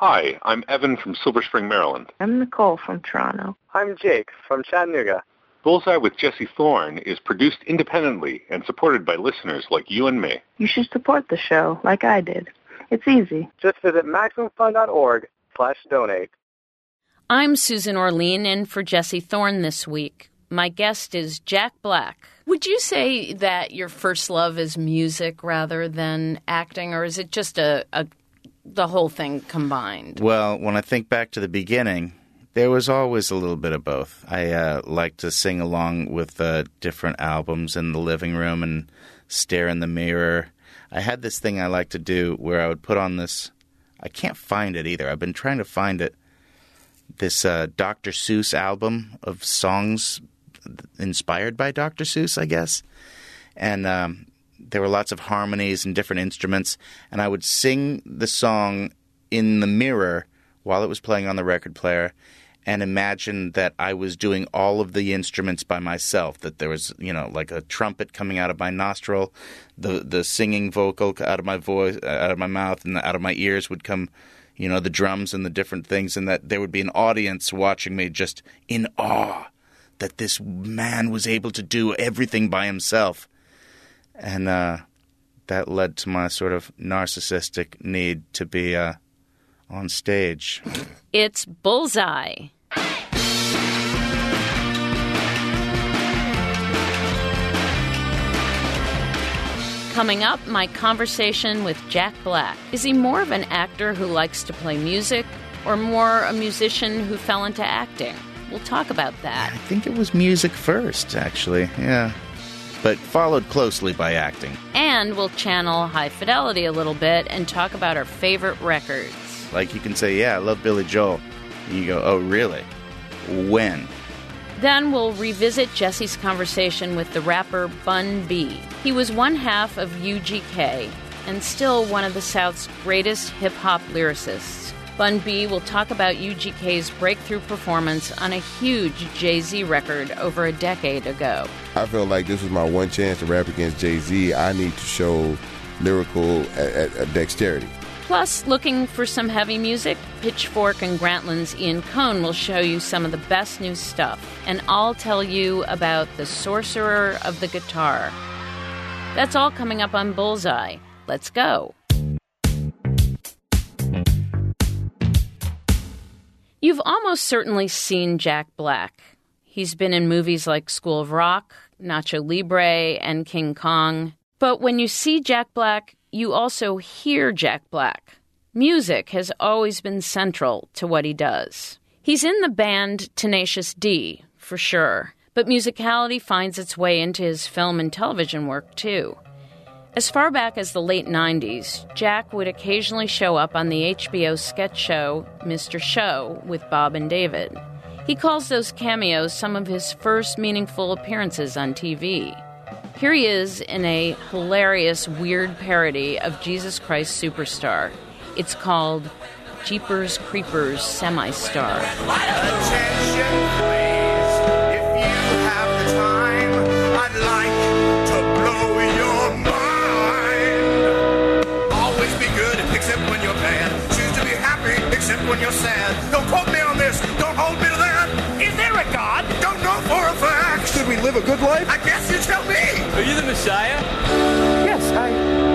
Hi, I'm Evan from Silver Spring, Maryland. I'm Nicole from Toronto. I'm Jake from Chattanooga. Bullseye with Jesse Thorne is produced independently and supported by listeners like you and me. You should support the show like I did. It's easy. Just visit MaximumFun.org slash donate. I'm Susan Orlean in for Jesse Thorne this week. My guest is Jack Black. Would you say that your first love is music rather than acting, or is it just a, a the whole thing combined? Well, when I think back to the beginning, there was always a little bit of both. I uh, like to sing along with uh, different albums in the living room and stare in the mirror. I had this thing I like to do where I would put on this. I can't find it either. I've been trying to find it. This uh, Dr. Seuss album of songs inspired by Dr. Seuss, I guess. And um, there were lots of harmonies and different instruments, and I would sing the song in the mirror while it was playing on the record player and imagine that I was doing all of the instruments by myself. That there was, you know, like a trumpet coming out of my nostril, the the singing vocal out of my voice, uh, out of my mouth, and out of my ears would come, you know, the drums and the different things, and that there would be an audience watching me just in awe that this man was able to do everything by himself and uh, that led to my sort of narcissistic need to be uh, on stage. It's Bullseye. Coming up, my conversation with Jack Black. Is he more of an actor who likes to play music or more a musician who fell into acting? We'll talk about that. I think it was music first, actually. Yeah but followed closely by acting. And we'll channel high fidelity a little bit and talk about our favorite records. Like you can say, Yeah, I love Billy Joel. And you go, Oh, really? When? Then we'll revisit Jesse's conversation with the rapper Bun B. He was one half of UGK and still one of the South's greatest hip hop lyricists. Bun B will talk about UGK's breakthrough performance on a huge Jay Z record over a decade ago. I felt like this was my one chance to rap against Jay Z. I need to show lyrical uh, uh, uh, dexterity. Plus, looking for some heavy music, Pitchfork and Grantland's Ian Cohen will show you some of the best new stuff. And I'll tell you about the sorcerer of the guitar. That's all coming up on Bullseye. Let's go. You've almost certainly seen Jack Black. He's been in movies like School of Rock, Nacho Libre, and King Kong. But when you see Jack Black, you also hear Jack Black. Music has always been central to what he does. He's in the band Tenacious D, for sure, but musicality finds its way into his film and television work, too. As far back as the late 90s, Jack would occasionally show up on the HBO sketch show Mr. Show with Bob and David. He calls those cameos some of his first meaningful appearances on TV. Here he is in a hilarious, weird parody of Jesus Christ Superstar. It's called Jeepers Creepers Semi Star. Good life? I guess you tell me. Are you the Messiah? Yes, I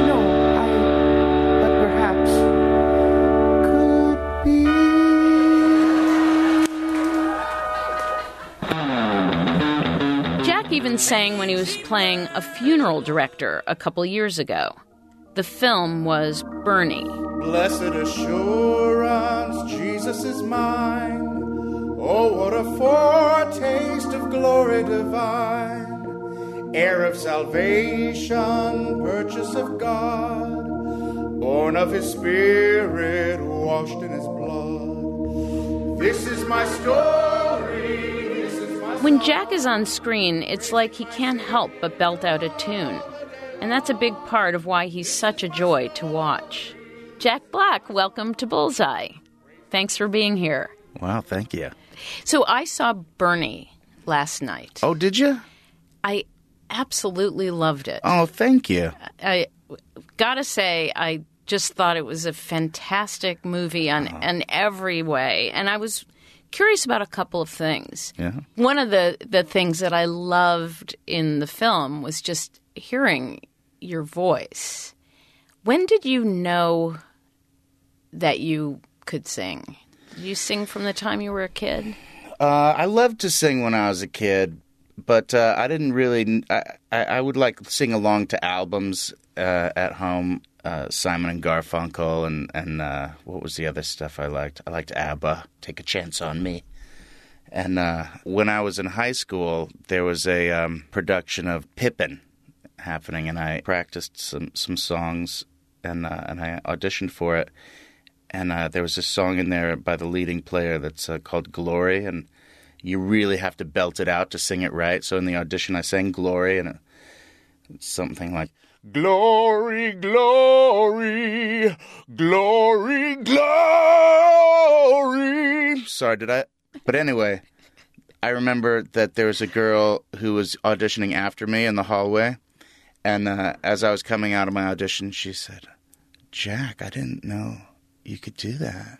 know. I. But perhaps. Could be. Jack even sang when he was playing a funeral director a couple years ago. The film was Bernie. Blessed assurance, Jesus is mine. Oh, what a foretaste of glory divine. Heir of salvation, purchase of God, born of his spirit, washed in his blood. This is my story. This is my when Jack is on screen, it's like he can't help but belt out a tune. And that's a big part of why he's such a joy to watch. Jack Black, welcome to Bullseye. Thanks for being here. Wow, thank you. So I saw Bernie last night. Oh, did you? I absolutely loved it. Oh, thank you. I gotta say, I just thought it was a fantastic movie on Uh-huh. in every way, and I was curious about a couple of things. Yeah. One of the the things that I loved in the film was just hearing your voice. When did you know that you could sing? Did you sing from the time you were a kid? Uh, I loved to sing when I was a kid, but uh, I didn't really. I, I, would like sing along to albums uh, at home. Uh, Simon and Garfunkel, and and uh, what was the other stuff I liked? I liked ABBA. Take a chance on me. And uh, when I was in high school, there was a um, production of Pippin happening, and I practiced some some songs, and and I auditioned for it. And uh, there was a song in there by the leading player that's uh, called Glory, and you really have to belt it out to sing it right. So in the audition, I sang Glory, and it, it's something like Glory, glory, glory, glory. Sorry, did I? But anyway, I remember that there was a girl who was auditioning after me in the hallway, and uh, as I was coming out of my audition, she said, "Jack, I didn't know you could do that."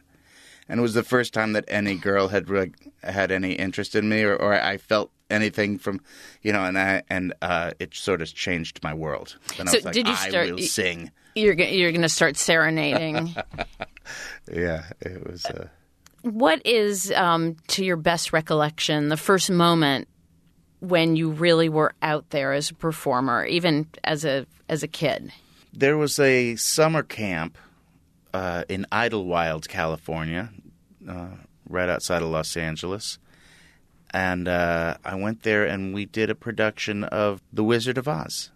And it was the first time that any girl had re- had any interest in me, or, or I felt anything from, you know, and I and uh, it sort of changed my world. I So was like, did you I start- will sing. You're you're going to start serenading. Yeah, it was. Uh, what is, um, to your best recollection, the first moment when you really were out there as a performer, even as a as a kid? there was a summer camp uh, in Idyllwild, California, uh, right outside of Los Angeles. And uh, I went there and we did a production of The Wizard of Oz.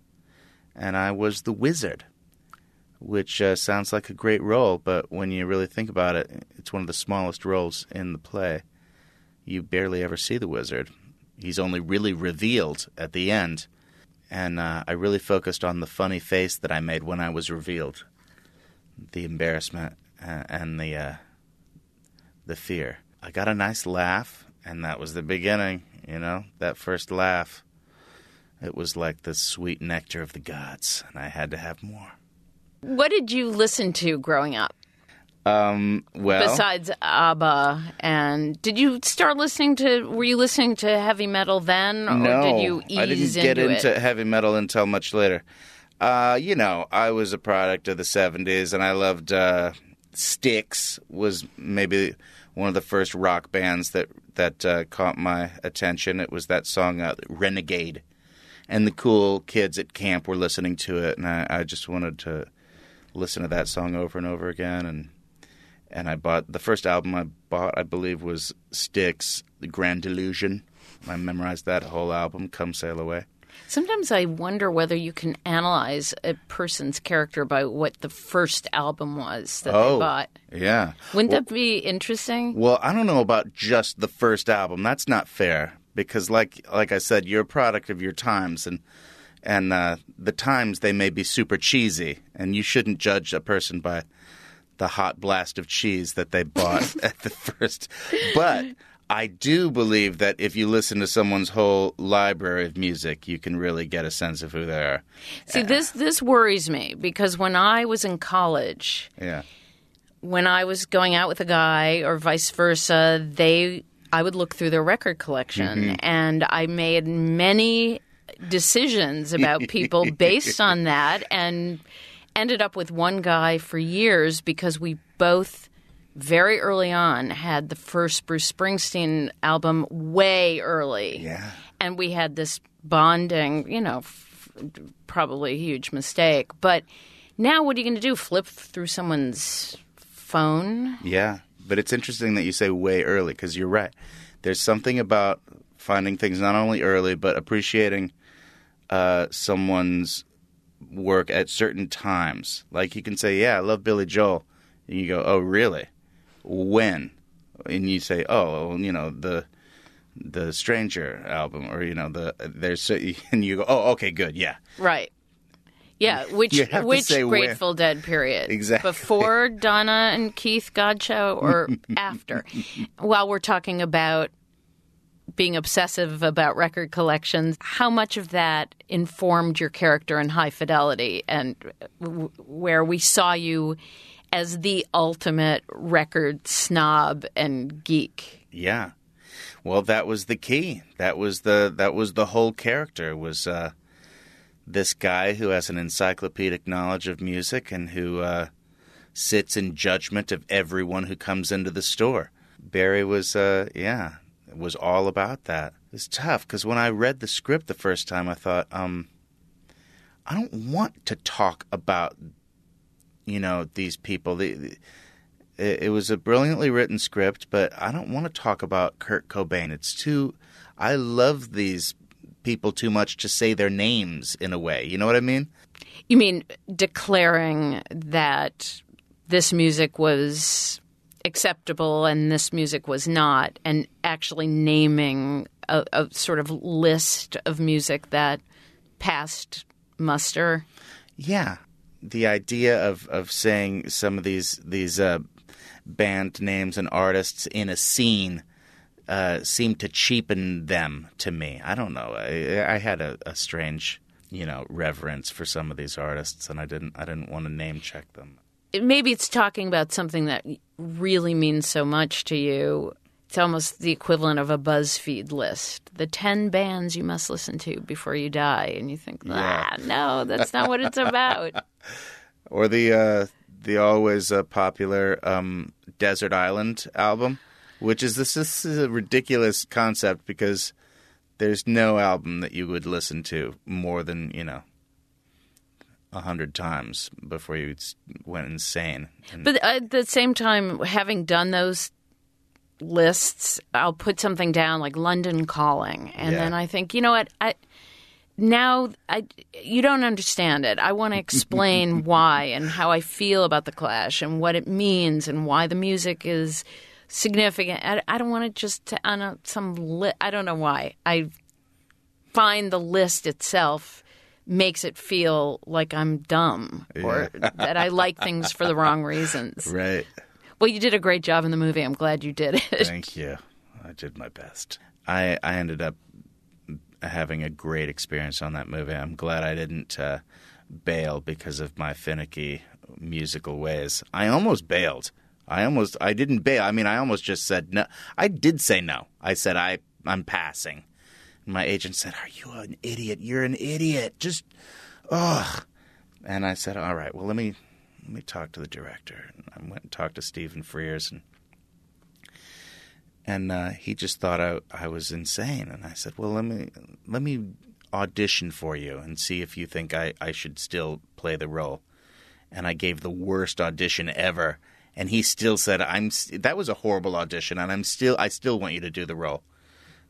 And I was the wizard, which uh, sounds like a great role, but when you really think about it, it's one of the smallest roles in the play. You barely ever see the wizard. He's only really revealed at the end and uh, I really focused on the funny face that I made when I was revealed, the embarrassment uh, and the uh, the fear. I got a nice laugh, and that was the beginning. You know, that first laugh. It was like the sweet nectar of the gods, and I had to have more. What did you listen to growing up Um, well, besides ABBA? And did you start listening to? Were you listening to heavy metal then, or no, did you ease I didn't get into, into it? heavy metal until much later. Uh, you know, I was a product of the '70s, and I loved uh, Styx. Was maybe one of the first rock bands that that uh, caught my attention. It was that song uh, "Renegade," and the cool kids at camp were listening to it, and I, I just wanted to listen to that song over and over again. And and I bought the first album I bought, I believe, was Styx, "The Grand Delusion." I memorized that whole album, "Come Sail Away." Sometimes I wonder whether you can analyze a person's character by what the first album was that oh, they bought. yeah. Wouldn't well, that be interesting? Well, I don't know about just the first album. That's not fair because, like like I said, you're a product of your times, and and uh, the times they may be super cheesy, and you shouldn't judge a person by the hot blast of cheese that they bought at the first. But I do believe that if you listen to someone's whole library of music, you can really get a sense of who they are. See, this this worries me because when I was in college, Yeah. when I was going out with a guy or vice versa, they I would look through their record collection Mm-hmm. and I made many decisions about people based on that and ended up with one guy for years because we both very early on had the first Bruce Springsteen album way early. Yeah. And we had this bonding, you know, f- probably a huge mistake. But now what are you going to do? Flip through someone's phone? Yeah, but it's interesting that you say way early because you're right. There's something about finding things not only early but appreciating uh, someone's work at certain times. Like you can say, "Yeah, I love Billy Joel," and you go, "Oh, really? When?" And you say, "Oh, well, you know the." The Stranger album, or you know the there's and you go, oh, okay, good, yeah, Right. Yeah, which You have to which say when. Grateful Dead period? Exactly. Before Donna and Keith Godchaux or after? While we're talking about being obsessive about record collections. How much of that informed your character in High Fidelity, and where we saw you as the ultimate record snob and geek? Yeah. Well, that was the key. That was the that was the whole character was uh, this guy who has an encyclopedic knowledge of music and who uh, sits in judgment of everyone who comes into the store. Barry was, uh, yeah, was all about that. It's tough because when I read the script the first time, I thought, um, I don't want to talk about, you know, these people. The, the, it, was a brilliantly written script, but I don't want to talk about Kurt Cobain. It's too. I love these people too much to say their names in a way. You know what I mean? You mean declaring that this music was acceptable and this music was not, and actually naming a, a sort of list of music that passed muster? Yeah, the idea of of saying some of these these uh, band names and artists in a scene uh, seemed to cheapen them to me. I don't know. I, I had a, a, strange, you know, reverence for some of these artists, and I didn't. I didn't want to name check them. Maybe it's talking about something that really means so much to you. It's almost the equivalent of a BuzzFeed list. The 10 bands you must listen to before you die. And you think, ah, yeah. no, that's not what it's about. or the uh, the always uh, popular um, Desert Island album, which is this, this is a ridiculous concept because there's no album that you would listen to more than, you know, a hundred times before you went insane. And but at the same time, having done those lists, I'll put something down like London Calling, and yeah. then I think, you know what, I now I you don't understand it. I want to explain why and how I feel about the Clash and what it means and why the music is significant. I, I don't want to just on a, some li- I don't know why. I find the list itself makes it feel like I'm dumb or yeah. that I like things for the wrong reasons. Right. Well, you did a great job in the movie. I'm glad you did it. Thank you. I did my best. I I ended up having a great experience on that movie. I'm glad I didn't uh, bail because of my finicky musical ways. I almost bailed. I almost I didn't bail. I mean, I almost just said no. I did say no. I said I I'm passing my agent said, "Are you an idiot? You're an idiot. Just ugh." And I said, "All right, well let me let me talk to the director." And I went and talked to Stephen Frears, and and uh, he just thought I I was insane. And I said, "Well, let me let me audition for you and see if you think I I should still play the role." And I gave the worst audition ever. And he still said, "I'm." That was a horrible audition, and I'm still. I still want you to do the role.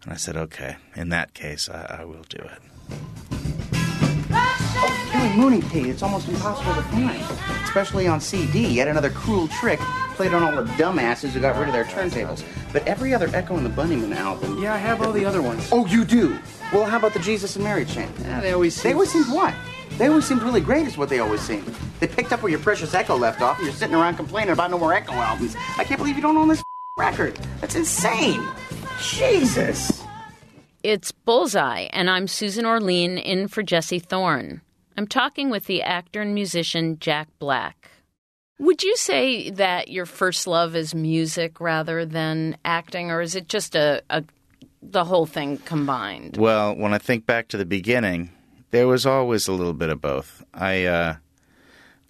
And I said, okay, in that case, I, I will do it. Kelly Mooney P. It's almost impossible to find, especially on CD. Yet another cruel trick played on all the dumbasses who got rid of their turntables. But every other Echo and the Bunnymen album. Yeah, I have all the other ones. Oh, you do? Well, how about the Jesus and Mary chain? Yeah, they always. Seem... They always seemed what? They always seemed really great, is what they always seemed. They picked up where your precious Echo left off, and you're sitting around complaining about no more Echo albums. I can't believe you don't own this record. That's insane. Jesus. It's Bullseye, and I'm Susan Orlean in for Jesse Thorne. I'm talking with the actor and musician Jack Black. Would you say that your first love is music rather than acting, or is it just a, a the whole thing combined? Well, when I think back to the beginning, there was always a little bit of both. I uh,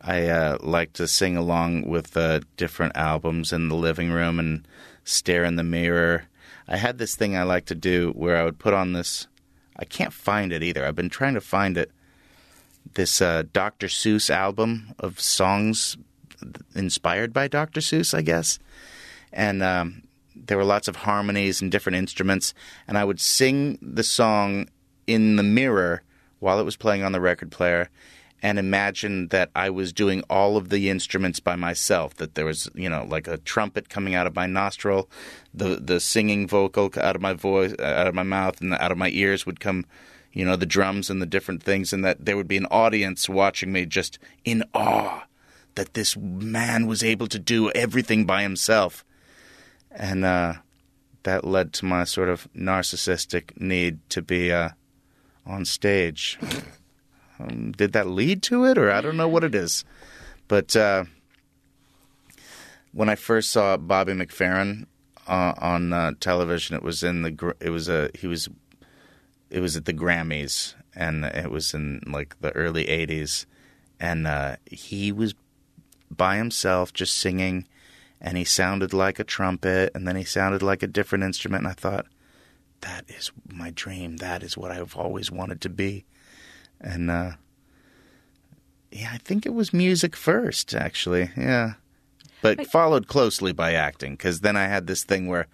I uh, like to sing along with uh, different albums in the living room and stare in the mirror I had this thing I like to do where I would put on this. I can't find it either. I've been trying to find it. This uh, Dr. Seuss album of songs inspired by Dr. Seuss, I guess. And um, there were lots of harmonies and different instruments. And I would sing the song in the mirror while it was playing on the record player and imagine that I was doing all of the instruments by myself. That there was, you know, like a trumpet coming out of my nostril, the the singing vocal out of my voice, out of my mouth, and out of my ears would come, you know, the drums and the different things, and that there would be an audience watching me just in awe that this man was able to do everything by himself, and uh, that led to my sort of narcissistic need to be uh, on stage. Um, did that lead to it, or I don't know what it is, but uh, when I first saw Bobby McFerrin uh, on uh, television, it was in the it was a he was it was at the Grammys, and it was in like the early '80s, and uh, he was by himself just singing, and he sounded like a trumpet, and then he sounded like a different instrument, and I thought, that is my dream. That is what I've always wanted to be, and uh, yeah, I think it was music first, actually. Yeah, but followed closely by acting, because then I had this thing where.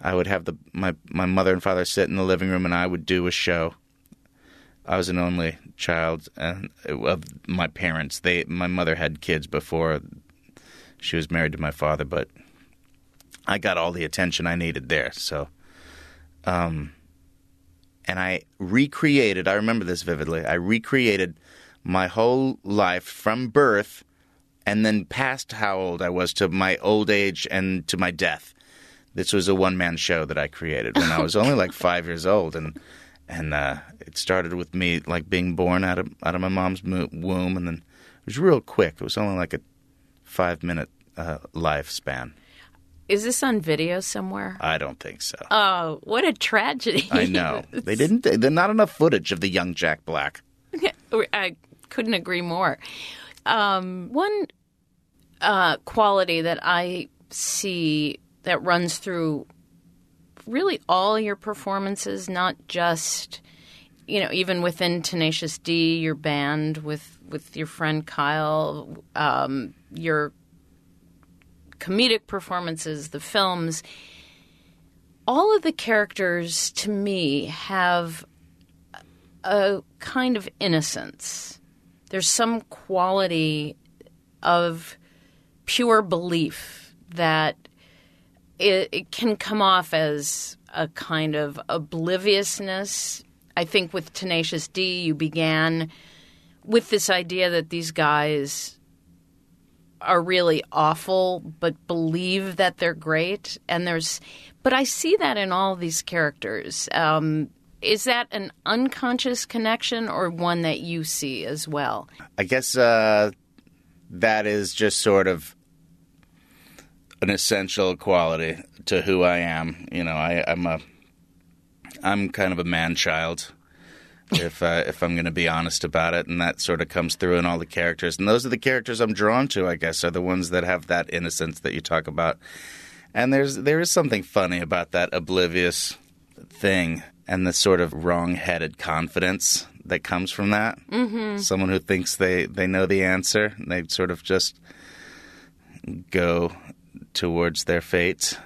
I would have the my my mother and father sit in the living room, and I would do a show. I was an only child and of my parents. They my mother had kids before she was married to my father, but I got all the attention I needed there. So, um, and I recreated. I remember this vividly. I recreated my whole life from birth, and then past how old I was to my old age and to my death this was a one man show that I created when I was only like five years old, and and uh, it started with me like being born out of out of my mom's womb, and then it was real quick. It was only like a five minute uh, lifespan. Is this on video somewhere? I don't think so. Oh, what a tragedy! I know they didn't. There's not enough footage of the young Jack Black. I couldn't agree more. Um, one uh, quality that I see that runs through really all your performances, not just you know even within Tenacious D, your band with with your friend Kyle, um, your comedic performances, the films. All of the characters to me have a kind of innocence. There's some quality of pure belief that it, it, can come off as a kind of obliviousness. I think with Tenacious D, you began with this idea that these guys are really awful, but believe that they're great. And there's, but I see that in all these characters. Um, is that an unconscious connection or one that you see as well? I guess uh, that is just sort of an essential quality to who I am. You know, I, I'm a I'm kind of a man child. if uh, if I'm going to be honest about it, and that sort of comes through in all the characters, and those are the characters I'm drawn to. I guess are the ones that have that innocence that you talk about. And there's there is something funny about that oblivious thing and the sort of wrong-headed confidence that comes from that. Mm-hmm. Someone who thinks they they know the answer, and they sort of just go towards their fate,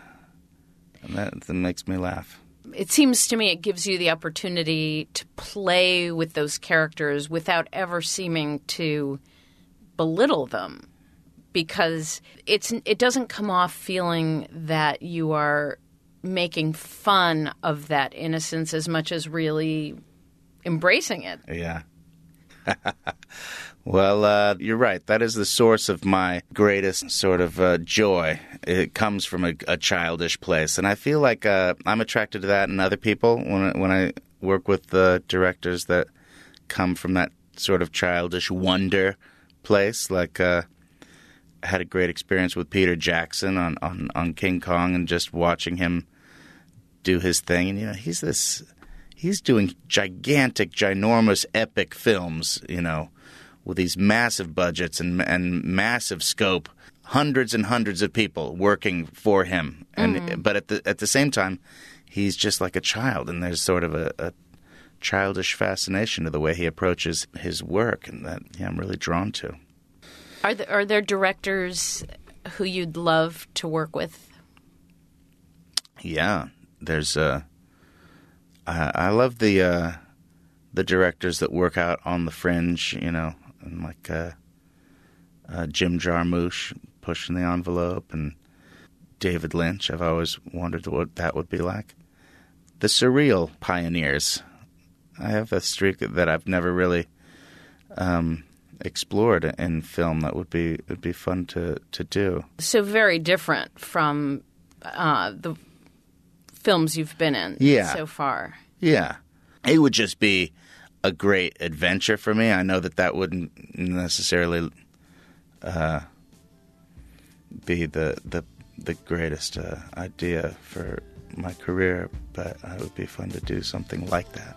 and that, that makes me laugh it seems to me it gives you the opportunity to play with those characters without ever seeming to belittle them because it's it doesn't come off feeling that you are making fun of that innocence as much as really embracing it. Yeah. well, uh, you're right. That is the source of my greatest sort of uh, joy. It comes from a, a, childish place, and I feel like uh, I'm attracted to that in other people when I, when I work with the directors that come from that sort of childish wonder place. Like, uh, I had a great experience with Peter Jackson on, on, on King Kong, and just watching him do his thing. And you know, he's this he's doing gigantic, ginormous, epic films, you know, with these massive budgets and and massive scope, hundreds and hundreds of people working for him, and Mm-hmm. but at the at the same time, he's just like a child, and there's sort of a, a childish fascination to the way he approaches his work, and that yeah, I'm really drawn to. Are there, are there directors who you'd love to work with? Yeah, there's uh, I, I love the uh, the directors that work out on the fringe, you know, and like uh, uh, Jim Jarmusch pushing the envelope, and David Lynch. I've always wondered what that would be like. The surreal pioneers. I have a streak that I've never really um, explored in film. That would be would be fun to to do. So very different from uh, the films you've been in Yeah. so far. Yeah. It would just be a great adventure for me. I know that that wouldn't necessarily uh, be the the the greatest uh, idea for my career, but it would be fun to do something like that.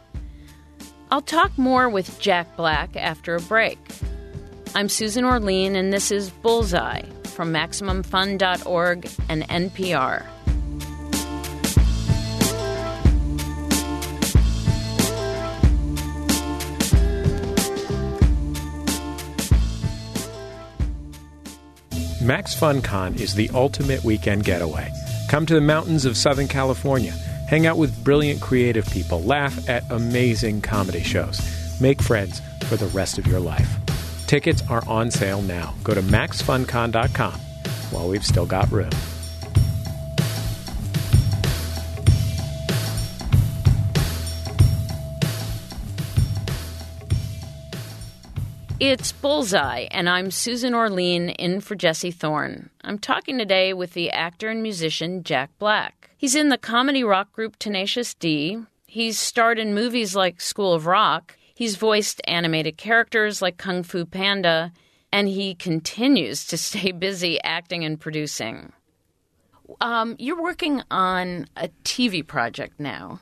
I'll talk more with Jack Black after a break. I'm Susan Orlean, and this is Bullseye from MaximumFun.org and NPR. Max Fun Con is the ultimate weekend getaway. Come to the mountains of Southern California, hang out with brilliant creative people, laugh at amazing comedy shows, make friends for the rest of your life. Tickets are on sale now. Go to maxfuncon.com while we've still got room. It's Bullseye, and I'm Susan Orlean in for Jesse Thorne. I'm talking today with the actor and musician Jack Black. He's in the comedy rock group Tenacious D. He's starred in movies like School of Rock. He's voiced animated characters like Kung Fu Panda, and he continues to stay busy acting and producing. Um, you're working on a TV project now.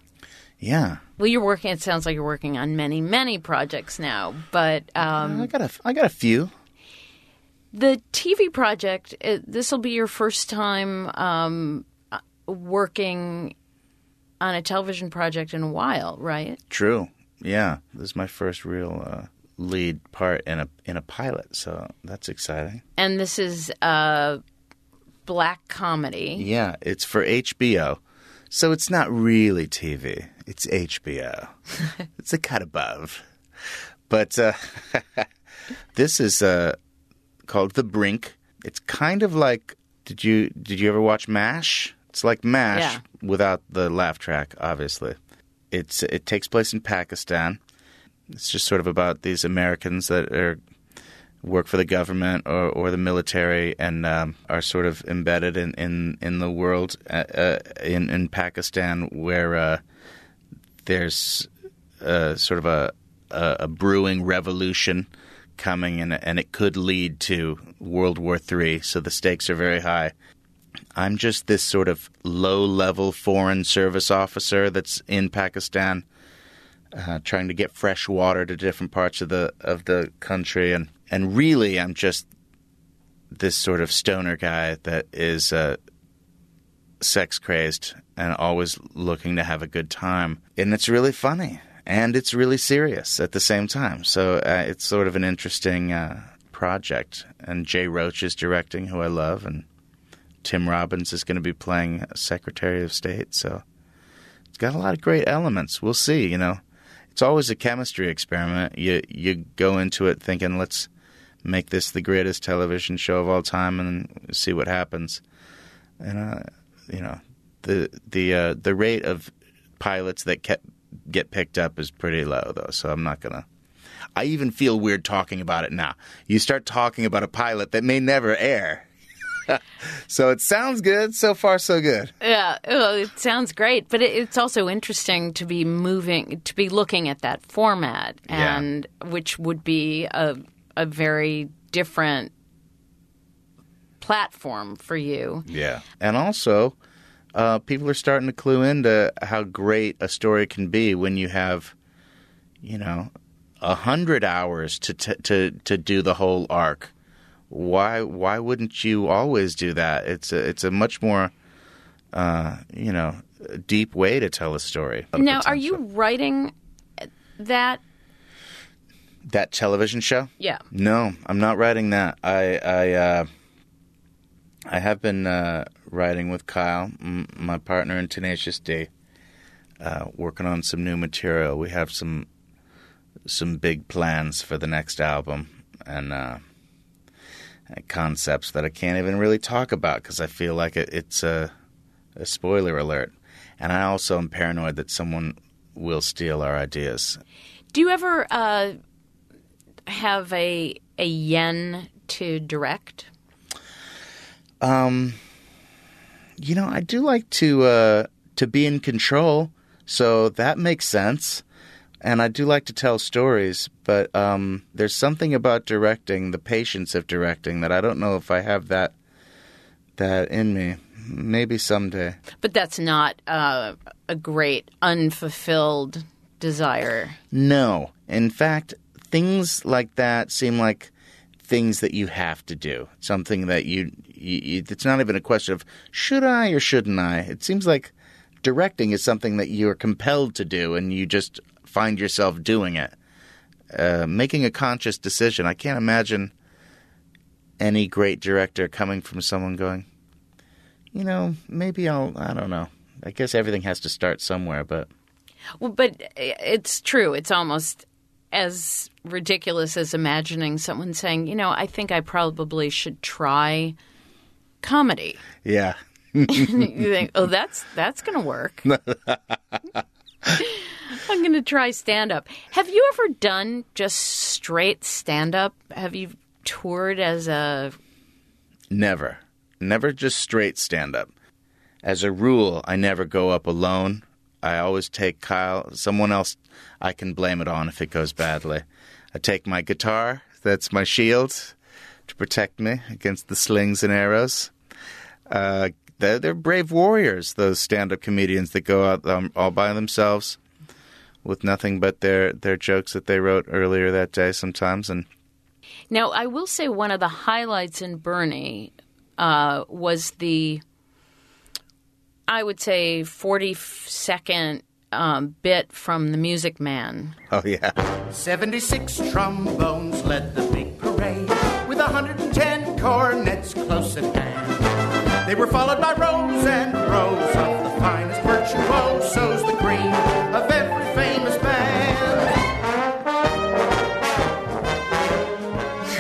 Yeah. Well, you're working. It sounds like you're working on many, many projects now. But um, I got a I got a few. the TV project. This will be your first time um, uh, working on a television project in a while, right? True. Yeah. This is my first real uh, lead part in a in a pilot, so that's exciting. And this is a black comedy. Yeah, it's for HBO. So it's not really TV. It's HBO. it's a cut above. But uh, this is uh, called The Brink. It's kind of like did you did you ever watch MASH? It's like MASH Yeah. without the laugh track, obviously. It's it takes place in Pakistan. It's just sort of about these Americans that are work for the government or, or the military and um, are sort of embedded in, in, in the world uh, uh, in, in Pakistan where uh, there's uh, sort of a, a, a brewing revolution coming and, and it could lead to World War III. So the stakes are very high. I'm just this sort of low level foreign service officer that's in Pakistan uh, trying to get fresh water to different parts of the of the country, and and really, I'm just this sort of stoner guy that is uh, sex crazed and always looking to have a good time, and it's really funny and it's really serious at the same time. So uh, it's sort of an interesting uh, project, and Jay Roach is directing, who I love, and Tim Robbins is going to be playing Secretary of State. So it's got a lot of great elements. We'll see. You know, it's always a chemistry experiment. You you go into it thinking, let's make this the greatest television show of all time, and see what happens. And uh, you know, the the uh, the rate of pilots that kept, get picked up is pretty low, though. So I'm not gonna. I even feel weird talking about it now. You start talking about a pilot that may never air. so it sounds good. So far, so good. Yeah, well, it sounds great, but it, it's also interesting to be moving, to be looking at that format, Yeah. and which would be a a very different platform for you. Yeah. And also, uh, people are starting to clue into how great a story can be when you have, you know, a hundred hours to, t- to to do the whole arc. Why why wouldn't you always do that? It's a it's a much more, uh, you know, deep way to tell a story. Now, are you writing that? That television show? Yeah. No, I'm not writing that. I I uh, I have been uh, writing with Kyle, m- my partner in Tenacious D, uh, working on some new material. We have some some big plans for the next album and uh, concepts that I can't even really talk about because I feel like it, it's a, a spoiler alert. And I also am paranoid that someone will steal our ideas. Do you ever uh, have a a yen to direct? Um, you know, I do like to uh, to be in control. So that makes sense. And I do like to tell stories, but um, there's something about directing, the patience of directing, that I don't know if I have that that in me. Maybe someday. But that's not uh, a great unfulfilled desire. No. In fact, things like that seem like things that you have to do. Something that you, you, it's not even a question of should I or shouldn't I. It seems like directing is something that you're compelled to do and you just find yourself doing it. Uh, making a conscious decision. I can't imagine any great director coming from someone going, you know, maybe I'll, I don't know. I guess everything has to start somewhere, but. Well, but it's true. It's almost as ridiculous as imagining someone saying, you know, I think I probably should try comedy. Yeah. you think, oh, that's that's going to work. I'm going to try stand up. Have you ever done just straight stand up? Have you toured as a Never. Never just straight stand up. As a rule, I never go up alone. I always take Kyle, someone else I can blame it on if it goes badly. I take my guitar, that's my shield to protect me against the slings and arrows. Uh, they're, they're brave warriors, those stand up comedians that go out um, all by themselves with nothing but their, their jokes that they wrote earlier that day sometimes. And Now, I will say one of the highlights in Bernie uh, was the, I would say, 40 second um, bit from The Music Man. oh, yeah. 76 trombones led the big parade with 110 cornets close at hand. They were followed by rows and rows of the finest virtuosos, the cream of every famous band.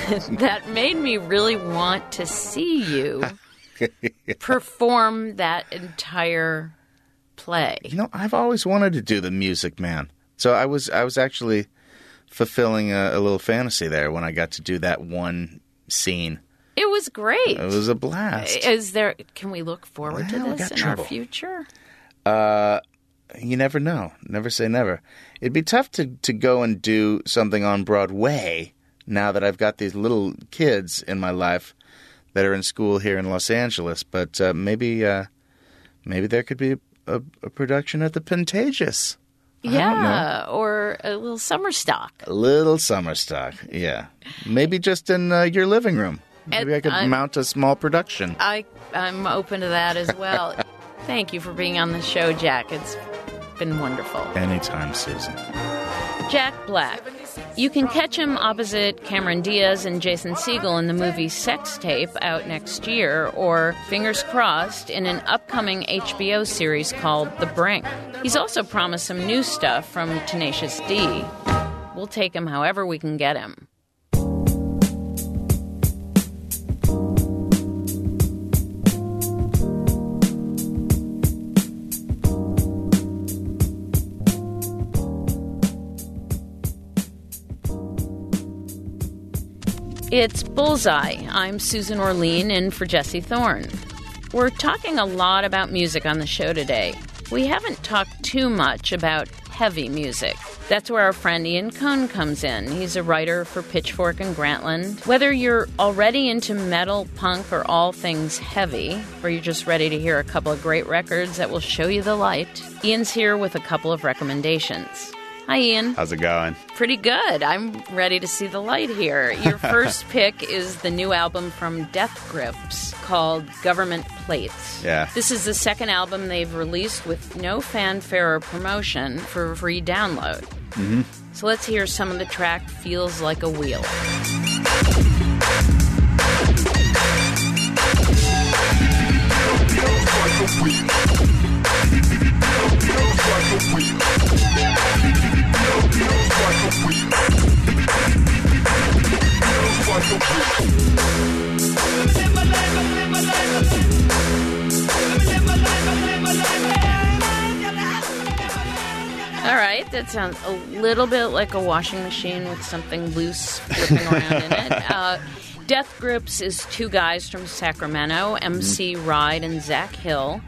that made me really want to see you perform that entire play. You know, I've always wanted to do the Music Man. So I was I was actually fulfilling a, a little fantasy there when I got to do that one scene. It was great. It was a blast. Is there? Can we look forward Well, to this in our future? Uh, you never know. Never say never. It'd be tough to, to go and do something on Broadway now that I've got these little kids in my life that are in school here in Los Angeles. But uh, maybe uh, maybe there could be a, a production at the Pantages. I don't know. Yeah, or a little summer stock. A little summer stock, yeah. Maybe just in uh, your living room. Maybe And I could I'm- mount a small production. I I'm open to that as well. Thank you for being on the show, Jack. It's been wonderful. Anytime, Susan. Jack Black. You can catch him opposite Cameron Diaz and Jason Segel in the movie Sex Tape out next year, or fingers crossed in an upcoming HBO series called The Brink. He's also promised some new stuff from Tenacious D. We'll take him however we can get him. It's Bullseye. I'm Susan Orlean in for Jesse Thorne. We're talking a lot about music on the show today. We haven't talked too much about heavy music. That's where our friend Ian Cohen comes in. He's a writer for Pitchfork and Grantland. Whether you're already into metal, punk, or all things heavy, or you're just ready to hear a couple of great records that will show you the light, Ian's here with a couple of recommendations. Hi, Ian. How's it going? Pretty good. I'm ready to see the light here. Your first pick is the new album from Death Grips called Government Plates. Yeah. This is the second album they've released with no fanfare or promotion for free download. Mm-hmm. So let's hear some of the track Feels Like a Wheel. Right, that sounds a little bit like a washing machine with something loose flipping around in it. Uh, Death Grips is two guys from Sacramento, MC Ride and Zach Hill.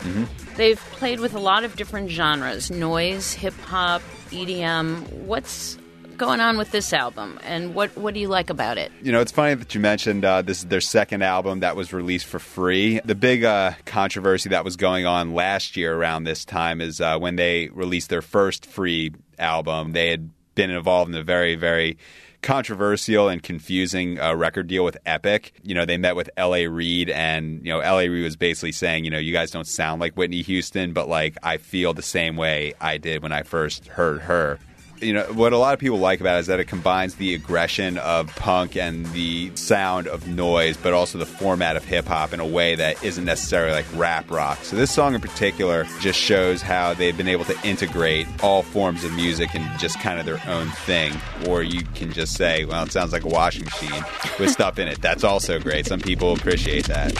They've played with a lot of different genres noise, hip hop, EDM. What's going on with this album, and what, what do you like about it? You know, it's funny that you mentioned uh, this is their second album that was released for free. The big uh, controversy that was going on last year around this time is uh, when they released their first free album, they had been involved in a very, very controversial and confusing uh, record deal with Epic. You know, they met with L.A. Reid, and you know, L.A. Reid was basically saying, you know, you guys don't sound like Whitney Houston, but like I feel the same way I did when I first heard her. You know, what a lot of people like about it is that it combines the aggression of punk and the sound of noise, but also the format of hip hop in a way that isn't necessarily like rap rock. So, this song in particular just shows how they've been able to integrate all forms of music and just kind of their own thing. Or you can just say, well, it sounds like a washing machine with stuff in it. That's also great. Some people appreciate that.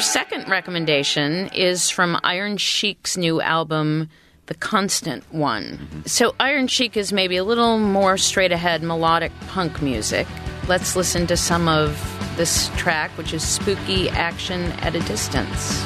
Your second recommendation is from Iron Chic's new album, The Constant One. Mm-hmm. So, Iron Chic is maybe a little more straight ahead melodic punk music. Let's listen to some of this track, which is Spooky Action at a Distance.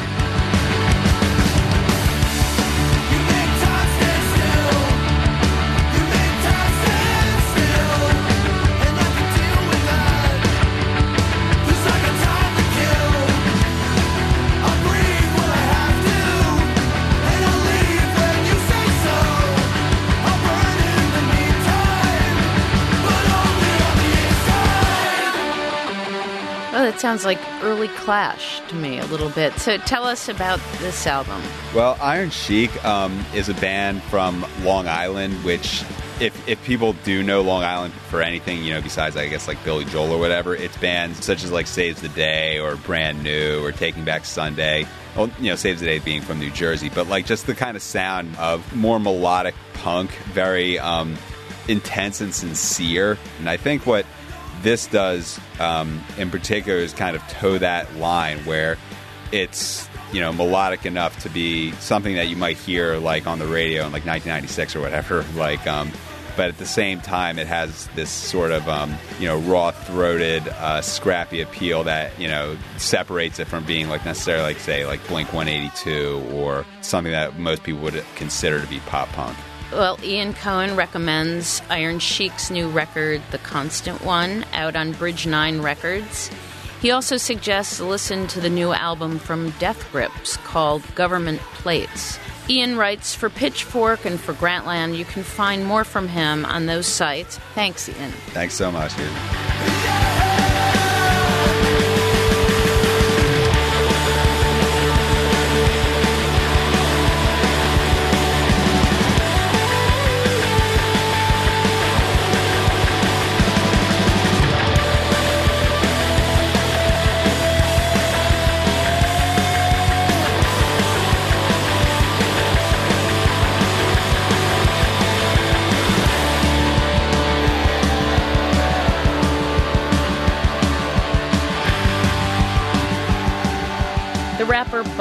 That sounds like early Clash to me a little bit. So, tell us about this album. Well, Iron Chic um, is a band from Long Island, which, if, if people do know Long Island for anything, you know, besides, I guess, like Billy Joel or whatever, it's bands such as like Saves the Day or Brand New or Taking Back Sunday. Well, you know, Saves the Day being from New Jersey, but like just the kind of sound of more melodic punk, very um, intense and sincere. And I think what this does um, in particular is kind of toe that line where it's you know melodic enough to be something that you might hear like on the radio in like 1996 or whatever like um, but at the same time it has this sort of um, you know raw throated uh, scrappy appeal that you know separates it from being like necessarily like say like blink 182 or something that most people would consider to be pop punk Well, Ian Cohen recommends Iron Chic's new record, The Constant One, out on Bridge 9 Records. He also suggests listen to the new album from Death Grips called Government Plates. Ian writes for Pitchfork and for Grantland. You can find more from him on those sites. Thanks, Ian. thanks so much dude.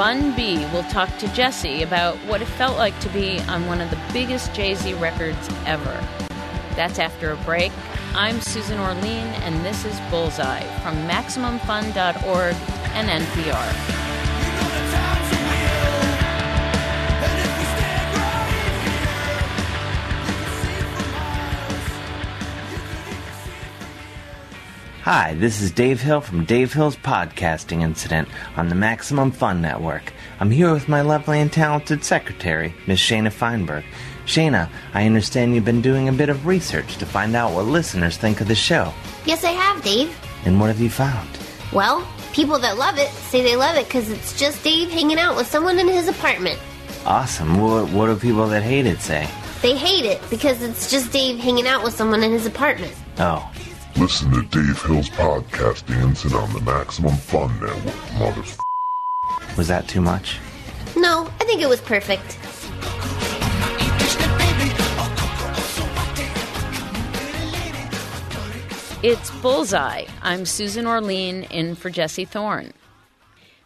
Bun B will talk to Jesse about what it felt like to be on one of the biggest Jay Z records ever. That's after a break. I'm Susan Orlean, and this is Bullseye from MaximumFun.org and NPR. Hi, this is Dave Hill from Dave Hill's Podcasting Incident on the Maximum Fun Network. I'm here with my lovely and talented secretary, Miss Shayna Feinberg. Shayna, I understand you've been doing a bit of research to find out what listeners think of the show. Yes, I have, Dave. And what have you found? Well, people that love it say they love it because it's just Dave hanging out with someone in his apartment. Awesome. What, what do people that hate it say? They hate it because it's just Dave hanging out with someone in his apartment. Oh, Listen to Dave Hill's podcasting incident on the Maximum Fun Network, motherfucker. was that too much? No, I think it was perfect. It's Bullseye. I'm Susan Orlean in for Jesse Thorne.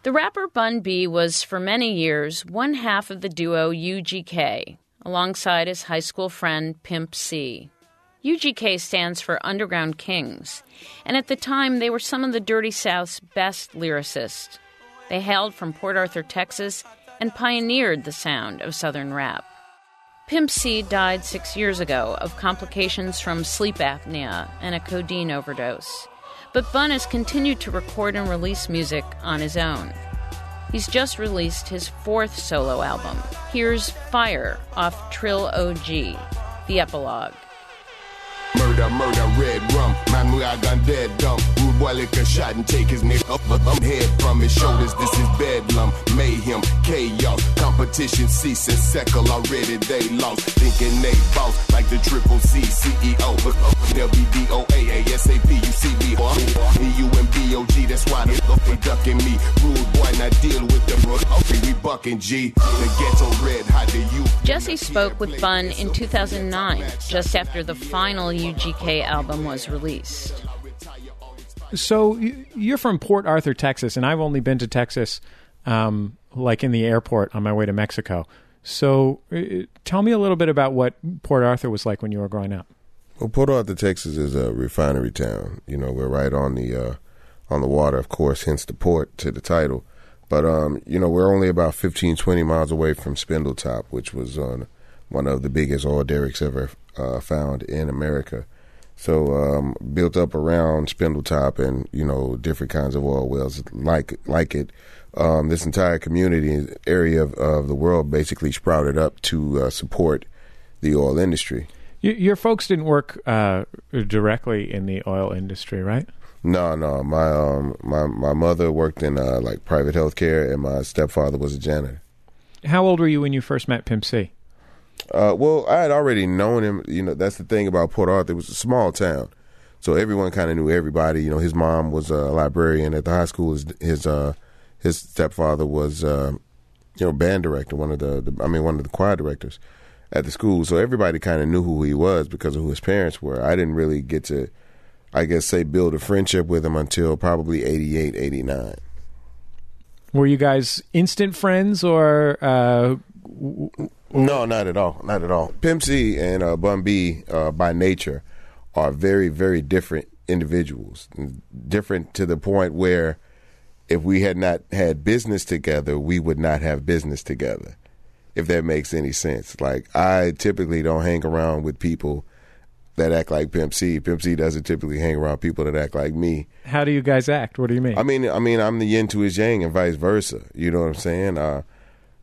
The rapper Bun B was for many years one half of the duo UGK, alongside his high school friend Pimp C. UGK stands for Underground Kings, and at the time they were some of the Dirty South's best lyricists. They hailed from Port Arthur, Texas, and pioneered the sound of Southern rap. Pimp C died six years ago of complications from sleep apnea and a codeine overdose. But Bun has continued to record and release music on his own. He's just released his fourth solo album. Here's Fire off Trill OG, the epilogue. Murder, murder, red rum. Man, we are gone dead dumb. Rude boy lick a shot and take his nigga up, up, up head from his shoulders. This is bedlam, mayhem, chaos. Competition ceasing, seckle already they lost. Thinking they boss like the triple C CEO. DOA, you see me. EU and that's why they, they ducking me. Rude boy, not deal with them. Okay, we bucking G. The ghetto red, you? Jesse spoke with Bun in 2009, just after the final UGK album was released. So you're from Port Arthur, Texas, and I've only been to Texas, um, like in the airport on my way to Mexico. So uh, tell me a little bit about what Port Arthur was like when you were growing up. Well, Port Arthur, Texas is a refinery town. You know, we're right on the uh, on the water, of course, hence the port to the title. But um, you know, we're only about 15, 20 miles away from Spindletop, which was on one of the biggest oil derricks ever uh, found in America. So um, built up around Spindletop and you know different kinds of oil wells like like it. Um, this entire community area of, of the world basically sprouted up to uh, support the oil industry. Your folks didn't work uh, directly in the oil industry, right? No, no. My um my my mother worked in uh, like private health care, and my stepfather was a janitor. How old were you when you first met Pimp C? Uh, well, I had already known him. You know, that's the thing about Port Arthur. It was a small town, so everyone kind of knew everybody. You know, his mom was a librarian at the high school. His his uh his stepfather was uh, you know band director, one of the, the I mean one of the choir directors at the school. So everybody kind of knew who he was because of who his parents were. I didn't really get to, I guess, say build a friendship with him until probably 88, 89. Were you guys instant friends or? Uh, No, not at all. Not at all. Pimp C and uh, Bun B, uh, by nature, are very, very different individuals. Different to the point where if we had not had business together, we would not have business together. If that makes any sense. Like, I typically don't hang around with people that act like Pimp C. Pimp C doesn't typically hang around people that act like me. how do you guys act? What do you mean? I mean, I mean, I'm the yin to his yang, and vice versa. You know what I'm saying? Uh,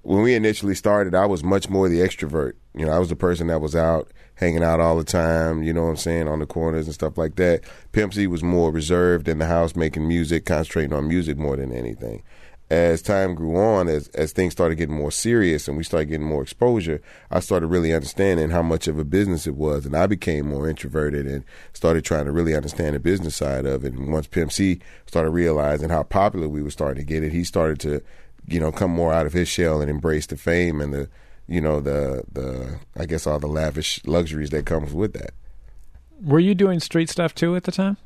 when we initially started, I was much more the extrovert. You know, I was the person that was out hanging out all the time. You know what I'm saying on the corners and stuff like that. Pimp C was more reserved in the house, making music, concentrating on music more than anything. As time grew on, as as things started getting more serious and we started getting more exposure, I started really understanding how much of a business it was, and I became more introverted and started trying to really understand the business side of it. And once Pimp C started realizing how popular we were starting to get it, he started to, you know, come more out of his shell and embrace the fame and the, you know, the the I guess all the lavish luxuries that comes with that. Were you doing street stuff too at the time?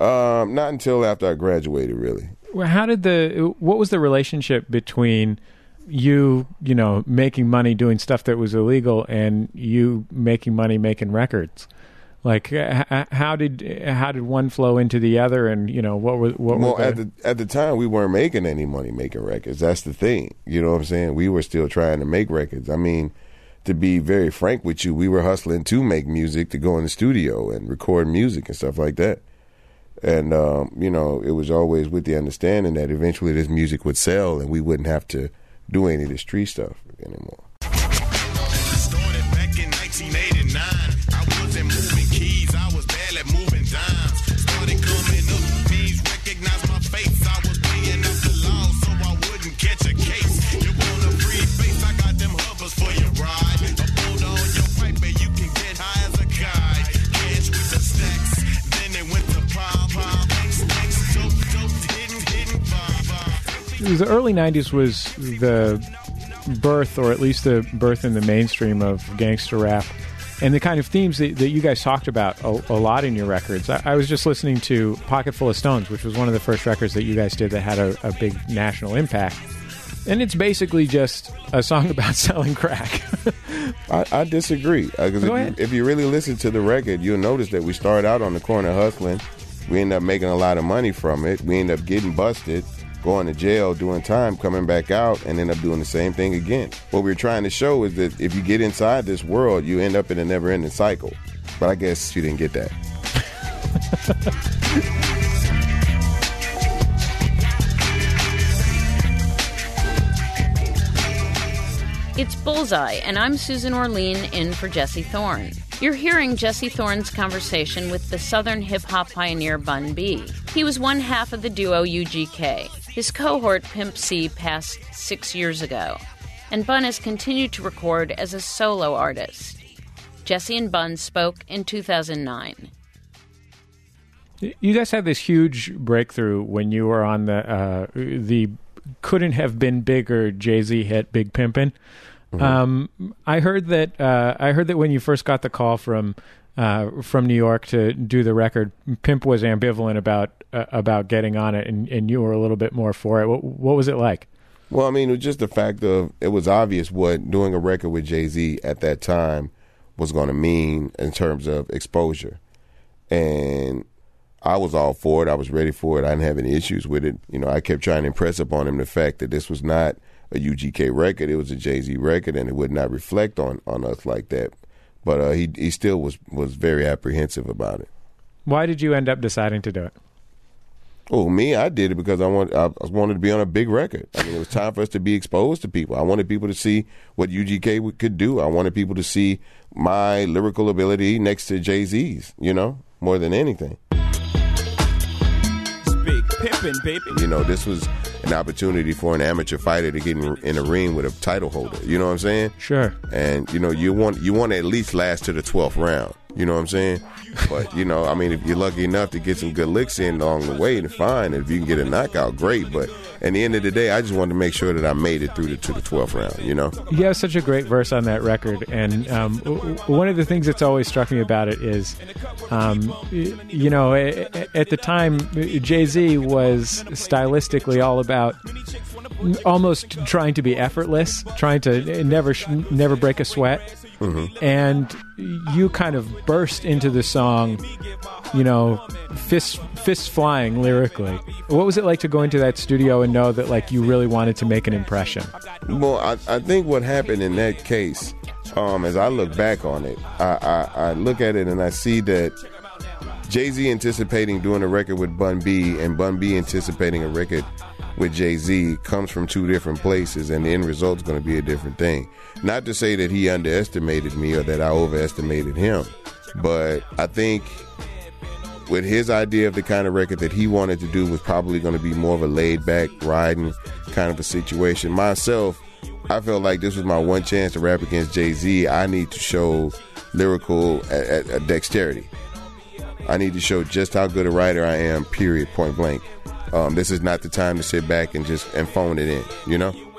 Um, not until after I graduated, really. Well, how did the what was the relationship between you, you know, making money doing stuff that was illegal and you making money making records? Like h- how did how did one flow into the other and you know what was what well, were at the at the time, we weren't making any money making records. That's the thing. You know what I'm saying? We were still trying to make records. I mean, to be very frank with you, we were hustling to make music, to go in the studio and record music and stuff like that. And um, you know, it was always with the understanding that eventually this music would sell, and we wouldn't have to do any of this street stuff anymore. The early 90s was the birth or at least the birth in the mainstream of gangster rap and the kind of themes that, that you guys talked about a, a lot in your records. I, I was just listening to Pocket Full of Stones, which was one of the first records that you guys did that had a, a big national impact. And it's basically just a song about selling crack. I, I disagree. Uh, because Go if, ahead. you- if you really listen to the record, you'll notice that we started out on the corner hustling. We end up making a lot of money from it. We end up getting busted, going to jail, doing time, coming back out, and end up doing the same thing again. What we're trying to show is that if you get inside this world, you end up in a never ending cycle. But I guess you didn't get that. It's Bullseye, and I'm Susan Orlean in for Jesse Thorne. You're hearing Jesse Thorne's conversation with the Southern hip hop pioneer Bun B. He was one half of the duo UGK. His cohort Pimp C passed six years ago, and Bun has continued to record as a solo artist. Jesse and Bun spoke in 2009. You guys had this huge breakthrough when you were on the uh, the couldn't have been bigger Jay Z hit Big Pimpin'. Um, I heard that uh, I heard that when you first got the call from uh, from New York to do the record, Pimp was ambivalent about uh, about getting on it, and, and you were a little bit more for it. What, what was it like? Well, I mean, it was just the fact of it was obvious what doing a record with Jay Z at that time was going to mean in terms of exposure. And I was all for it. I was ready for it. I didn't have any issues with it. You know, I kept trying to impress upon him the fact that this was not a UGK record. It was a Jay Z record, and it would not reflect on, on us like that. But uh, he he still was was very apprehensive about it. Why did you end up deciding to do it? Oh, me, I did it because I want I I wanted to be on a big record. I mean, it was time for us to be exposed to people. I wanted people to see what UGK could do. I wanted people to see my lyrical ability next to Jay Z's. You know, more than anything. Big pimpin', baby. You know, this was an opportunity for an amateur fighter to get in, in a ring with a title holder. You know what I'm saying? Sure. And you know, you want you want to at least last to the 12th round. You know what I'm saying? But you know, I mean, if you're lucky enough to get some good licks in along the way, then fine. If you can get a knockout, great. But at the end of the day, I just wanted to make sure that I made it through the, to the 12th round. You know? You have such a great verse on that record, and um, w- one of the things that's always struck me about it is, um, you know, at the time, Jay Z was stylistically all about almost trying to be effortless, trying to never never break a sweat, and you kind of burst into the song, you know, fists fists flying lyrically. What was it like to go into that studio and know that like you really wanted to make an impression? Well, I, I think what happened in that case, um, as I look back on it, I, I, I look at it and I see that Jay Z anticipating doing a record with Bun B and Bun B anticipating a record with Jay Z comes from two different places, and the end result's going to be a different thing. Not to say that he underestimated me or that I overestimated him, but I think with his idea of the kind of record that he wanted to do was probably going to be more of a laid back, riding kind of a situation. Myself, I felt like this was my one chance to rap against Jay Z. I need to show lyrical uh, uh, dexterity. I need to show just how good a writer I am. Period. Point blank. Um, this is not the time to sit back and just and phone it in. You know.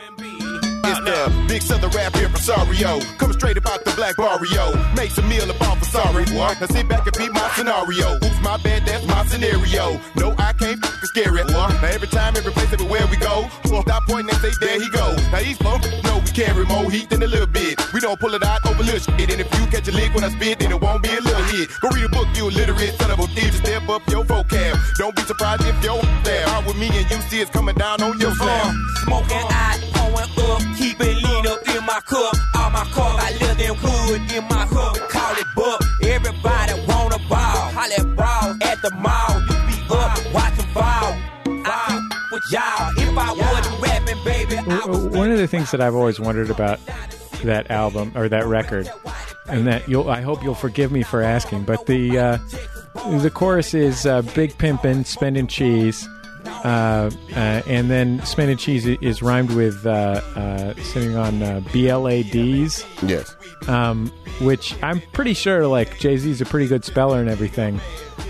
It's the big southern rap impresario. Coming straight about the black barrio. Makes a meal about for sorry. Now sit back and beat my scenario. Oops, my bad, that's my scenario. No, I can't f- scare it. Now every time, every place, everywhere we go. Stop pointing and say, there he go. Now these folks know we carry more heat than a little bit. We don't pull it out over little shit. And if you catch a lick when I spit, then it won't be a little hit. Go read a book, you illiterate son of a bitch. Step up your vocab. Don't be surprised if your there. Out with me and you see it's coming down on your slab. Smoking out, pouring up, keep it lean up in my cup. All my car got little damn wood in my. We call it buck. Everybody wanna ball. Holly brawl at the mall. You be up, watching ball. I with y'all. If I wasn't rapping, baby, I W- One of the things that I've always wondered about that album or that record, and that you'll I hope you'll forgive me for asking, but the uh, the chorus is uh, "Big Pimpin', Spending Cheese," uh, uh, and then "Spending Cheese" is rhymed with uh, uh, sitting on uh, BLADs. Yes. Um, which I'm pretty sure like Jay Z's a pretty good speller and everything,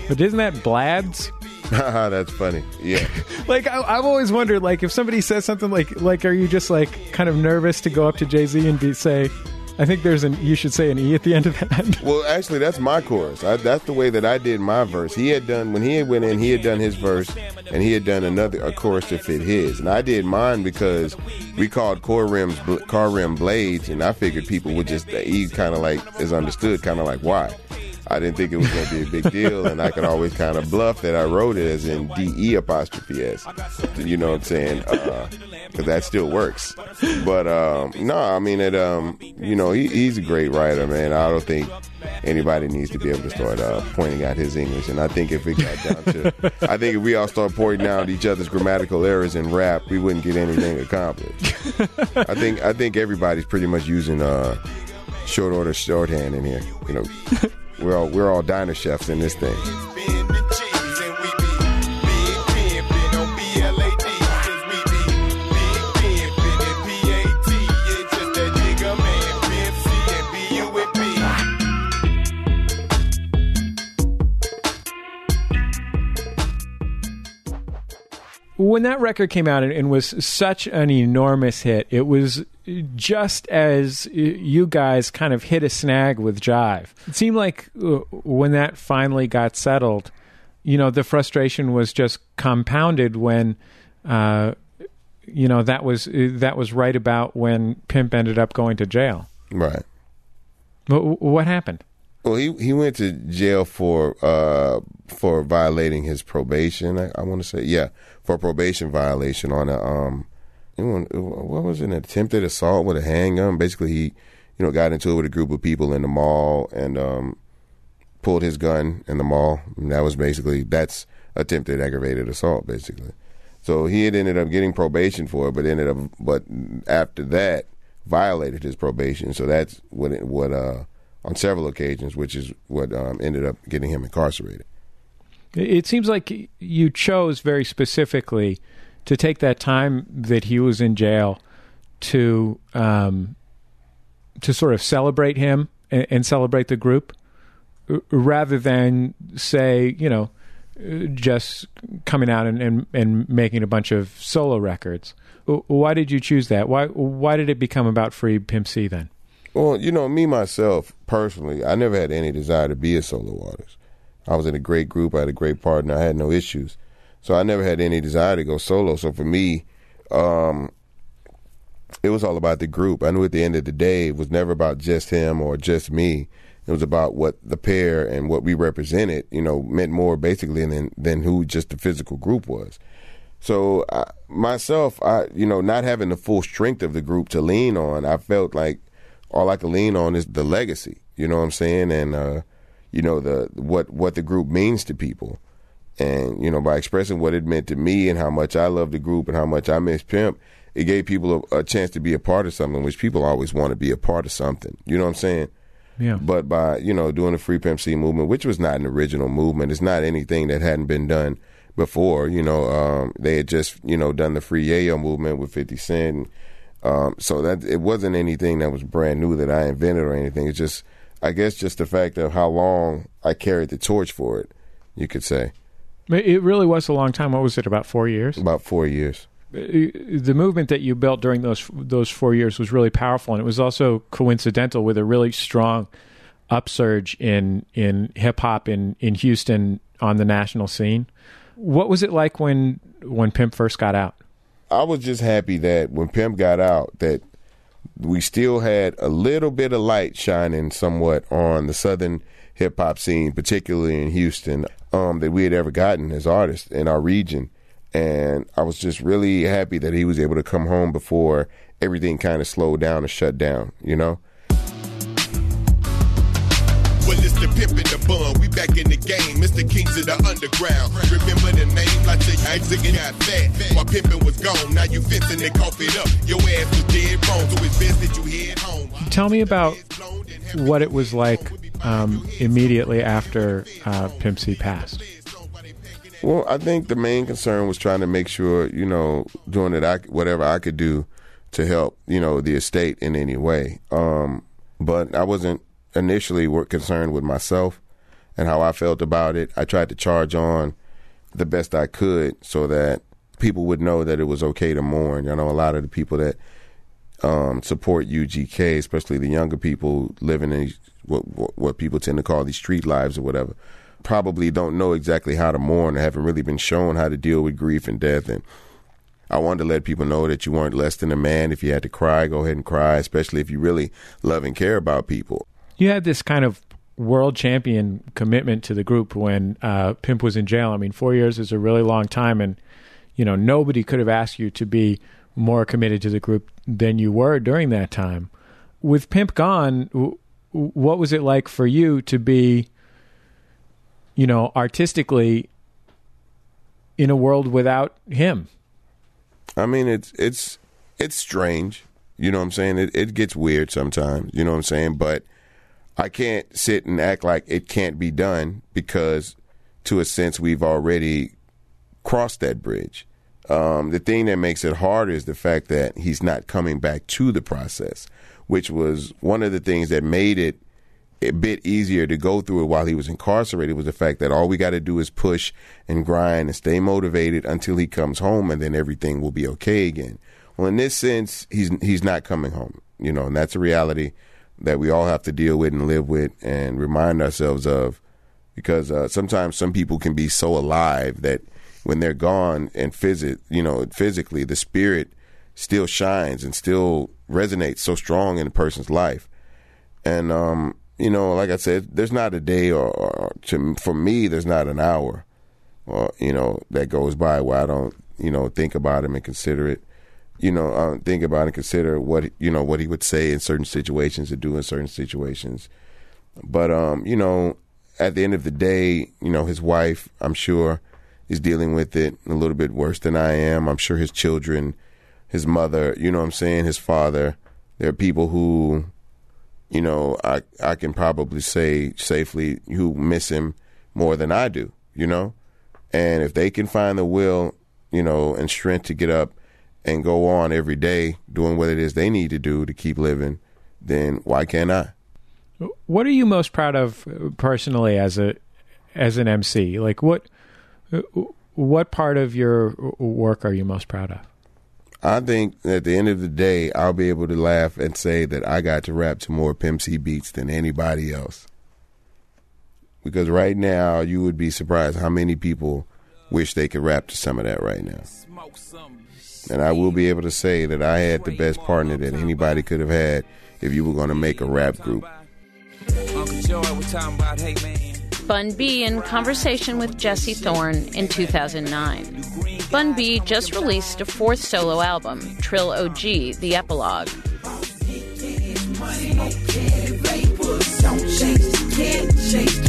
but isn't that Blads? That's funny. Yeah. like I, I've always wondered, like if somebody says something like, like, are you just like kind of nervous to go up to Jay Z and be say, I think there's an you should say an e at the end of that. Well, actually, that's my chorus. I, that's the way that I did my verse. He had done when he had went in, he had done his verse, and he had done another a chorus to fit his. And I did mine because we called car rims car rim blades, and I figured people would just the E kind of like is understood, kind of like why. I didn't think it was going to be a big deal, and I could always kind of bluff that I wrote it as in D E apostrophe S. You know what I'm saying? Uh, Because that still works. But um, no, I mean it. Um, you know, he, he's a great writer, man. I don't think anybody needs to be able to start uh, pointing out his English. And I think if it got down to, I think if we all start pointing out each other's grammatical errors in rap, we wouldn't get anything accomplished. I think I think everybody's pretty much using uh, short order shorthand in here. You know, we're all we're all diner chefs in this thing. When that record came out and, and was such an enormous hit, it was just as you guys kind of hit a snag with Jive. It seemed like uh, when that finally got settled, you know, the frustration was just compounded when, uh, you know, that was that was right about when Pimp ended up going to jail. Right. But what happened? Well, he he went to jail for uh, for violating his probation. I, I want to say, yeah, for probation violation on a um, what was it, an attempted assault with a handgun? Basically, he you know got into it with a group of people in the mall and um, pulled his gun in the mall. And that was basically that's attempted aggravated assault, basically. So he had ended up getting probation for it, but ended up but after that violated his probation. So that's what it, what uh on several occasions, which is what um, ended up getting him incarcerated. It seems like you chose very specifically to take that time that he was in jail to um, to sort of celebrate him and, and celebrate the group, rather than say, you know, just coming out and, and, and making a bunch of solo records. Why did you choose that? Why why did it become about Free Pimp C then? Well, you know, me myself personally, I never had any desire to be a solo artist. I was in a great group. I had a great partner. I had no issues, so I never had any desire to go solo. So for me, um, it was all about the group. I knew at the end of the day, it was never about just him or just me. It was about what the pair and what we represented. You know, meant more basically than than who just the physical group was. So I, myself, I you know, not having the full strength of the group to lean on, I felt like all I can lean on is the legacy. You know what I'm saying? And uh, you know the what what the group means to people, and you know by expressing what it meant to me and how much I love the group and how much I miss Pimp, it gave people a, a chance to be a part of something, which people always want to be a part of something. You know what I'm saying? Yeah. But by you know doing the Free Pimp C movement, which was not an original movement, it's not anything that hadn't been done before. You know, um, they had just you know done the Free Yayo movement with Fifty Cent. And, um, so that it wasn't anything that was brand new that I invented or anything. It's just, I guess, just the fact of how long I carried the torch for it. You could say. It really was a long time. What was it? About four years. About four years. The movement that you built during those those four years was really powerful, and it was also coincidental with a really strong upsurge in in hip hop in in Houston on the national scene. What was it like when when Pimp first got out? I was just happy that when Pimp got out, that we still had a little bit of light shining somewhat on the southern hip hop scene, particularly in Houston, um, that we had ever gotten as artists in our region. And I was just really happy that he was able to come home before everything kind of slowed down and shut down, you know? Well, it's the pimp bun. We back in the game. It's the kings of the underground. Remember the name like the Isaac got fat. While pimping was gone, now you fencing and cough it up. Your ass was dead wrong, so it's best that you head home. Tell me about what it was like um, immediately after uh, Pimp C passed. Well, I think the main concern was trying to make sure, you know, doing it, I, whatever I could do to help, you know, the estate in any way. Um, but I wasn't initially were concerned with myself and how I felt about it. I tried to charge on the best I could so that people would know that it was okay to mourn. You know, a lot of the people that um, support UGK, especially the younger people living in what, what what people tend to call these street lives or whatever, probably don't know exactly how to mourn or haven't really been shown how to deal with grief and death. And I wanted to let people know that you weren't less than a man. If you had to cry, go ahead and cry, especially if you really love and care about people. You had this kind of world champion commitment to the group when uh, Pimp was in jail. I mean, four years is a really long time, and you know nobody could have asked you to be more committed to the group than you were during that time. With Pimp gone, w- what was it like for you to be, you know, artistically in a world without him? I mean, it's it's it's strange. You know what I'm saying? It it gets weird sometimes. You know what I'm saying? But I can't sit and act like it can't be done because, to a sense, we've already crossed that bridge. Um, the thing that makes it harder is the fact that he's not coming back to the process, which was one of the things that made it a bit easier to go through it while he was incarcerated was the fact that all we got to do is push and grind and stay motivated until he comes home and then everything will be okay again. Well, in this sense, he's he's not coming home, you know, and that's a reality that we all have to deal with and live with and remind ourselves of because uh, sometimes some people can be so alive that when they're gone and physic, you know, physically, the spirit still shines and still resonates so strong in a person's life. And um, you know, like I said, there's not a day or, or to, for me, there's not an hour, or you know, that goes by where I don't, you know, think about him and consider it. You know, uh, think about and consider what you know what he would say in certain situations and do in certain situations. But um, you know, at the end of the day, you know, his wife, I'm sure, is dealing with it a little bit worse than I am. I'm sure his children, his mother, you know what I'm saying, his father. There are people who you know, I I can probably say safely who miss him more than I do, you know? And if they can find the will, you know, and strength to get up and go on every day doing what it is they need to do to keep living, then why can't I? What are you most proud of uh, personally as a as an MC? Like what uh, what part of your work are you most proud of? I think at the end of the day, I'll be able to laugh and say that I got to rap to more Pimp C beats than anybody else. Because right now, you would be surprised how many people wish they could rap to some of that right now. And I will be able to say that I had the best partner that anybody could have had if you were going to make a rap group. Bun B in conversation with Jesse Thorne in 2009. Bun B just released a fourth solo album, Trill OG, The Epilogue. Well,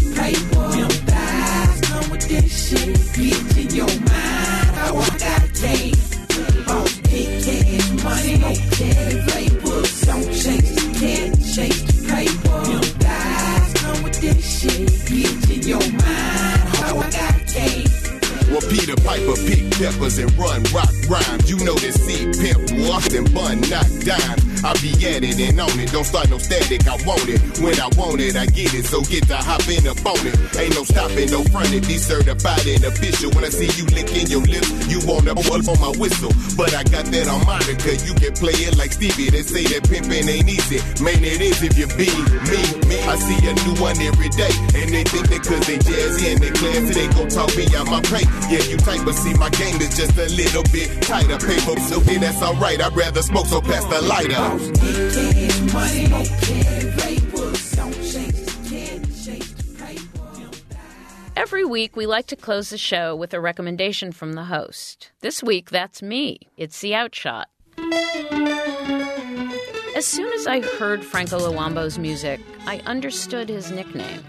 Piper pick peppers and run rock rhymes. You know this C pimp walked and bun not dimes. I be at it and on it. Don't start no static. I want it. When I want it, I get it. So get to hop in up on it. Ain't no stopping, no fronting. Be certified and official. When I see you licking your lips, you wanna oh, blow on my whistle. But I got that on Monica. You can play it like Stevie. They say that pimping ain't easy. Man, it is if you be me. me. I see a new one every day. And they think that cause they jazzy and they classy, they gon' talk me out my pay. Yeah, you tight, but see my game is just a little bit tighter. Paper, so hey, that's alright. I'd rather smoke, so pass the lighter. Every week, we like to close the show with a recommendation from the host. This week, that's me. It's The Outshot. As soon as I heard Franco Luambo's music, I understood his nickname.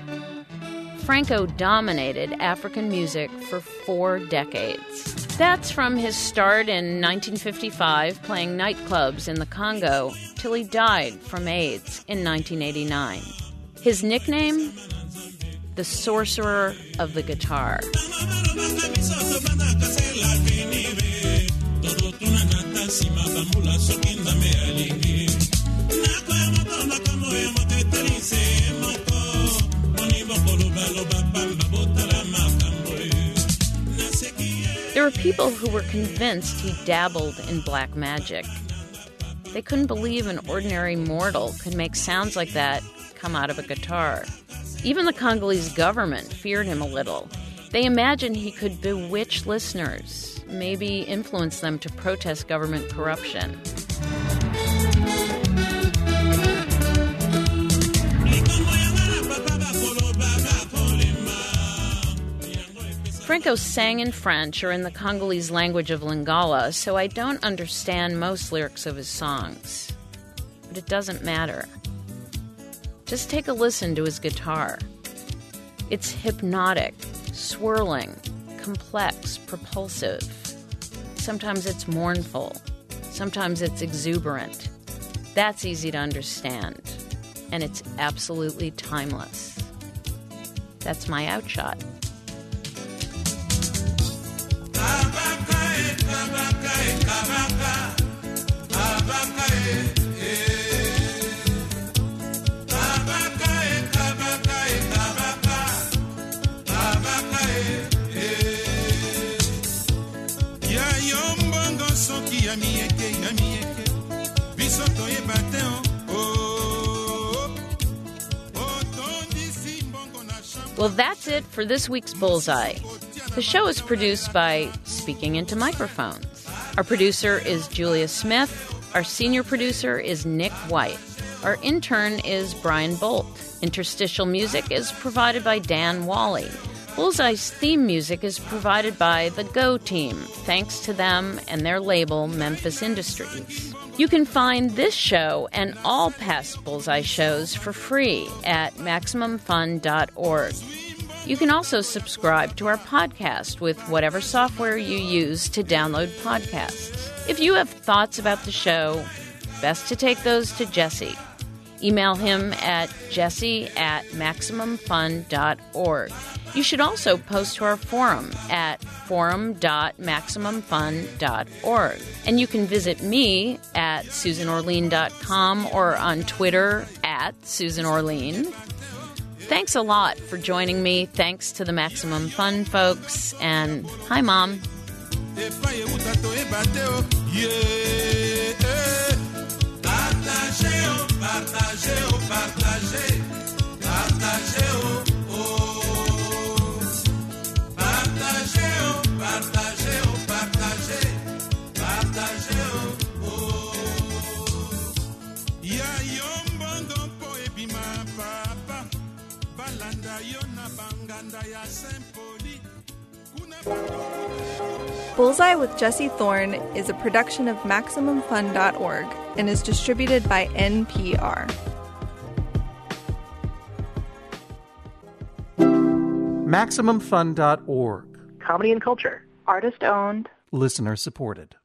Franco dominated African music for four decades. That's from his start in 1955 playing nightclubs in the Congo till he died from AIDS in 1989. His nickname? The Sorcerer of the Guitar. There were people who were convinced he dabbled in black magic. They couldn't believe an ordinary mortal could make sounds like that come out of a guitar. Even the Congolese government feared him a little. They imagined he could bewitch listeners, maybe influence them to protest government corruption. Franco sang in French or in the Congolese language of Lingala, so I don't understand most lyrics of his songs. But it doesn't matter. Just take a listen to his guitar. It's hypnotic, swirling, complex, propulsive. Sometimes it's mournful, sometimes it's exuberant. That's easy to understand, and it's absolutely timeless. That's my outshot. Well, that's it for this week's Bullseye. The show is produced by Speaking Into Microphones. Our producer is Julia Smith. Our senior producer is Nick White. Our intern is Brian Bolt. Interstitial music is provided by Dan Wally. Bullseye's theme music is provided by the Go Team, thanks to them and their label, Memphis Industries. You can find this show and all past Bullseye shows for free at MaximumFun.org. You can also subscribe to our podcast with whatever software you use to download podcasts. If you have thoughts about the show, best to take those to Jesse. Email him at jesse at MaximumFun.org. You should also post to our forum at forum.maximumfun.org. And you can visit me at susanorlean.com or on Twitter at susanorlean. Thanks a lot for joining me. Thanks to the Maximum Fun folks. And hi, Mom. epai euta toyeba te o ye partage o partage o partage partage o oh. Bullseye with Jesse Thorne is a production of MaximumFun.org and is distributed by NPR. MaximumFun.org. Comedy and culture. Artist owned. Listener supported.